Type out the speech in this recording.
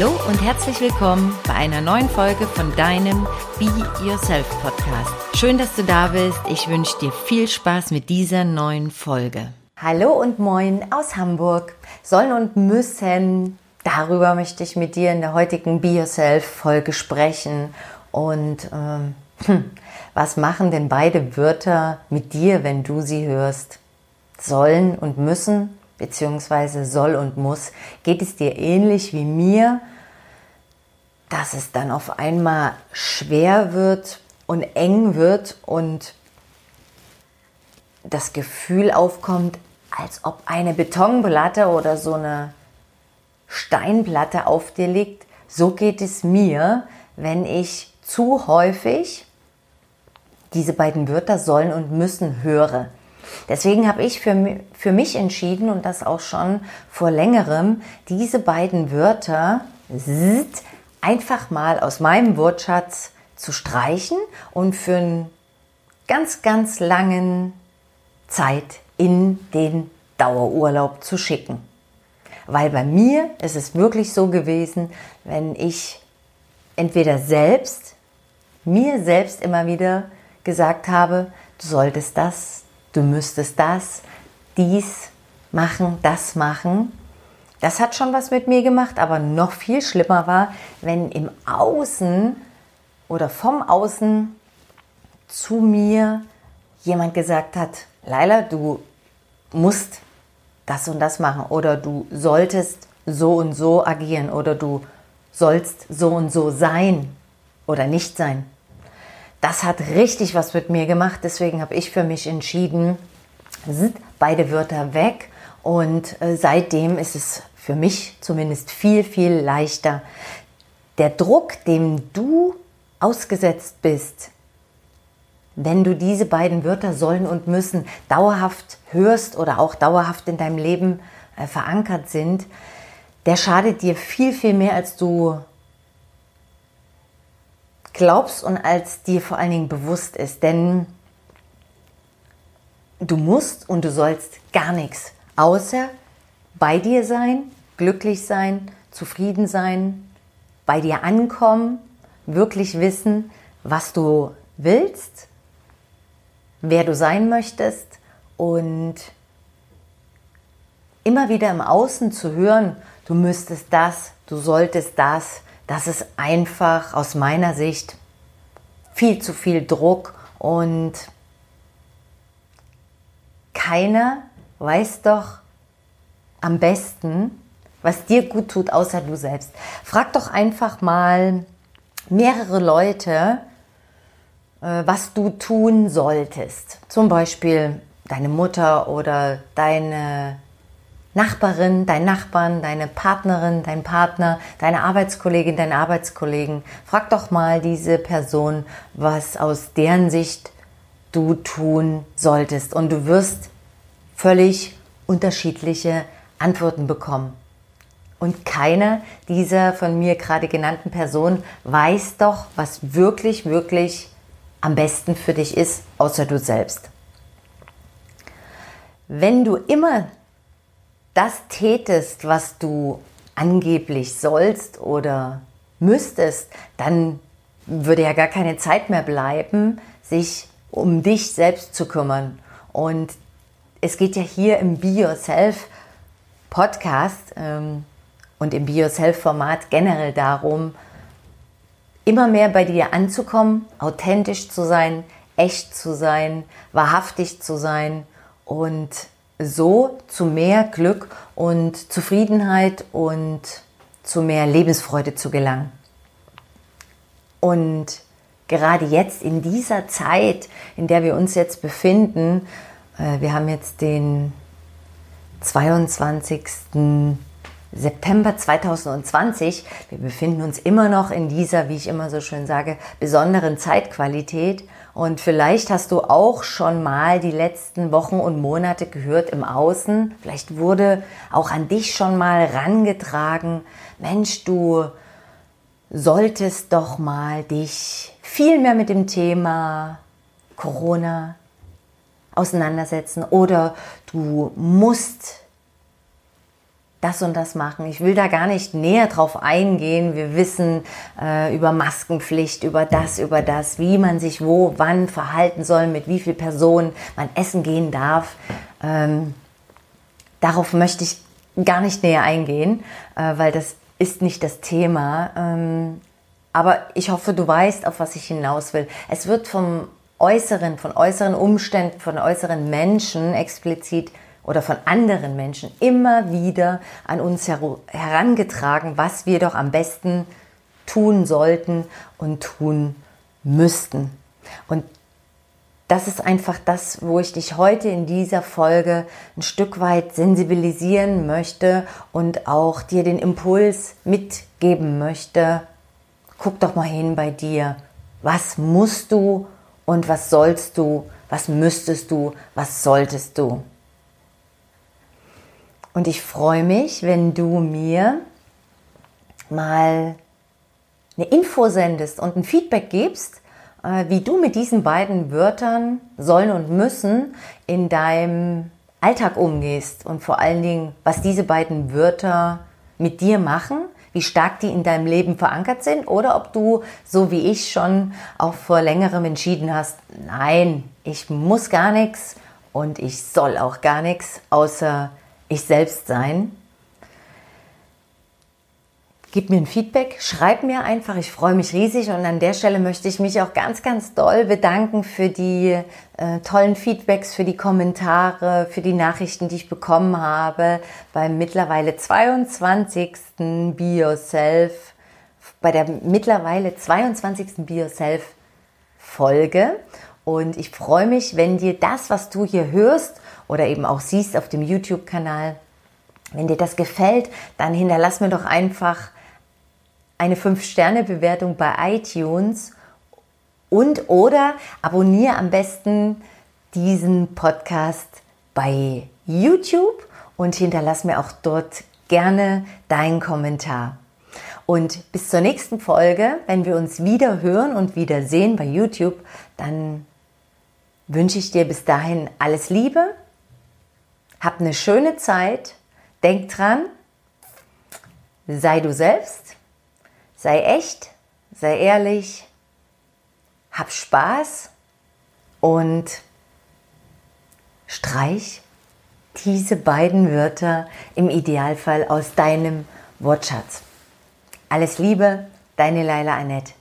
Hallo und herzlich willkommen bei einer neuen Folge von deinem Be Yourself Podcast. Schön, dass du da bist. Ich wünsche dir viel Spaß mit dieser neuen Folge. Hallo und moin aus Hamburg. Sollen und müssen. Darüber möchte ich mit dir in der heutigen Be Yourself Folge sprechen. Und ähm, hm, was machen denn beide Wörter mit dir, wenn du sie hörst? Sollen und müssen beziehungsweise soll und muss, geht es dir ähnlich wie mir, dass es dann auf einmal schwer wird und eng wird und das Gefühl aufkommt, als ob eine Betonplatte oder so eine Steinplatte auf dir liegt. So geht es mir, wenn ich zu häufig diese beiden Wörter sollen und müssen höre. Deswegen habe ich für, für mich entschieden und das auch schon vor längerem, diese beiden Wörter einfach mal aus meinem Wortschatz zu streichen und für einen ganz, ganz langen Zeit in den Dauerurlaub zu schicken. Weil bei mir ist es wirklich so gewesen, wenn ich entweder selbst, mir selbst immer wieder gesagt habe, du solltest das, du müsstest das, dies machen, das machen. Das hat schon was mit mir gemacht, aber noch viel schlimmer war, wenn im Außen oder vom Außen zu mir jemand gesagt hat, Leila, du musst das und das machen oder du solltest so und so agieren oder du sollst so und so sein oder nicht sein das hat richtig was mit mir gemacht. Deswegen habe ich für mich entschieden, beide Wörter weg. Und äh, seitdem ist es für mich zumindest viel, viel leichter. Der Druck, dem du ausgesetzt bist, wenn du diese beiden Wörter sollen und müssen dauerhaft hörst oder auch dauerhaft in deinem Leben äh, verankert sind, der schadet dir viel, viel mehr, als du glaubst und als dir vor allen Dingen bewusst ist. Denn du musst und du sollst gar nichts, außer bei dir sein, glücklich sein, zufrieden sein, bei dir ankommen, wirklich wissen, was du willst, wer du sein möchtest und immer wieder im Außen zu hören, du müsstest das, du solltest das, das ist einfach aus meiner Sicht viel zu viel Druck und keiner weiß doch am besten, was dir gut tut, außer du selbst. Frag doch einfach mal mehrere Leute, äh, was du tun solltest. Zum Beispiel deine Mutter oder deine Nachbarin, dein Nachbarn, deine Partnerin, dein Partner, deine Arbeitskollegin, dein Arbeitskollegen. Frag doch mal diese Person, was aus deren Sicht du tun solltest. Und du wirst völlig unterschiedliche Antworten bekommen. Und keine dieser von mir gerade genannten Personen weiß doch, was wirklich, wirklich am besten für dich ist, außer du selbst. Wenn du immer das tätest, was du angeblich sollst oder müsstest, dann würde ja gar keine Zeit mehr bleiben, sich um dich selbst zu kümmern. Und es geht ja hier im Be Yourself Podcast ähm, und im Be Yourself Format generell darum, immer mehr bei dir anzukommen, authentisch zu sein, echt zu sein, wahrhaftig zu sein und so zu mehr Glück und Zufriedenheit und zu mehr Lebensfreude zu gelangen. Und gerade jetzt in dieser Zeit, in der wir uns jetzt befinden, äh, wir haben jetzt den 22. September 2020. Wir befinden uns immer noch in dieser, wie ich immer so schön sage, besonderen Zeitqualität. Und vielleicht hast du auch schon mal die letzten Wochen und Monate gehört im Außen. Vielleicht wurde auch an dich schon mal rangetragen, Mensch, du solltest doch mal dich viel mehr mit dem Thema Corona auseinandersetzen oder du musst das und das machen. Ich will da gar nicht näher drauf eingehen. Wir wissen äh, über Maskenpflicht, über das, über das, wie man sich wo, wann verhalten soll, mit wie vielen Personen man essen gehen darf. Ähm, darauf möchte ich gar nicht näher eingehen, äh, weil das ist nicht das Thema. Ähm, aber ich hoffe, du weißt, auf was ich hinaus will. Es wird vom Äußeren, von äußeren Umständen, von äußeren Menschen explizit oder von anderen Menschen immer wieder an uns herangetragen, was wir doch am besten tun sollten und tun müssten. Und das ist einfach das, wo ich dich heute in dieser Folge ein Stück weit sensibilisieren möchte und auch dir den Impuls mitgeben möchte. Guck doch mal hin bei dir. Was musst du und was sollst du? Was müsstest du? Was solltest du? Und ich freue mich, wenn du mir mal eine Info sendest und ein Feedback gibst, äh, wie du mit diesen beiden Wörtern sollen und müssen in deinem Alltag umgehst und vor allen Dingen, was diese beiden Wörter mit dir machen, wie stark die in deinem Leben verankert sind oder ob du, so wie ich schon auch vor längerem entschieden hast, nein, ich muss gar nichts und ich soll auch gar nichts, außer ich selbst sein. Gib mir ein Feedback, schreib mir einfach, ich freue mich riesig und an der Stelle möchte ich mich auch ganz, ganz doll bedanken für die äh, tollen Feedbacks, für die Kommentare, für die Nachrichten, die ich bekommen habe beim mittlerweile 22. Be Yourself, bei der mittlerweile 22. Be Yourself Folge. Und ich freue mich, wenn dir das, was du hier hörst oder eben auch siehst auf dem YouTube-Kanal, wenn dir das gefällt, dann hinterlass mir doch einfach eine 5-Sterne-Bewertung bei iTunes und oder abonniere am besten diesen Podcast bei YouTube und hinterlass mir auch dort gerne deinen Kommentar. Und bis zur nächsten Folge, wenn wir uns wieder hören und wieder sehen bei YouTube, dann wünsche ich dir bis dahin alles Liebe hab eine schöne Zeit. Denk dran, sei du selbst, sei echt, sei ehrlich, hab Spaß und streich diese beiden Wörter im Idealfall aus deinem Wortschatz. Alles Liebe, deine Leila Annette.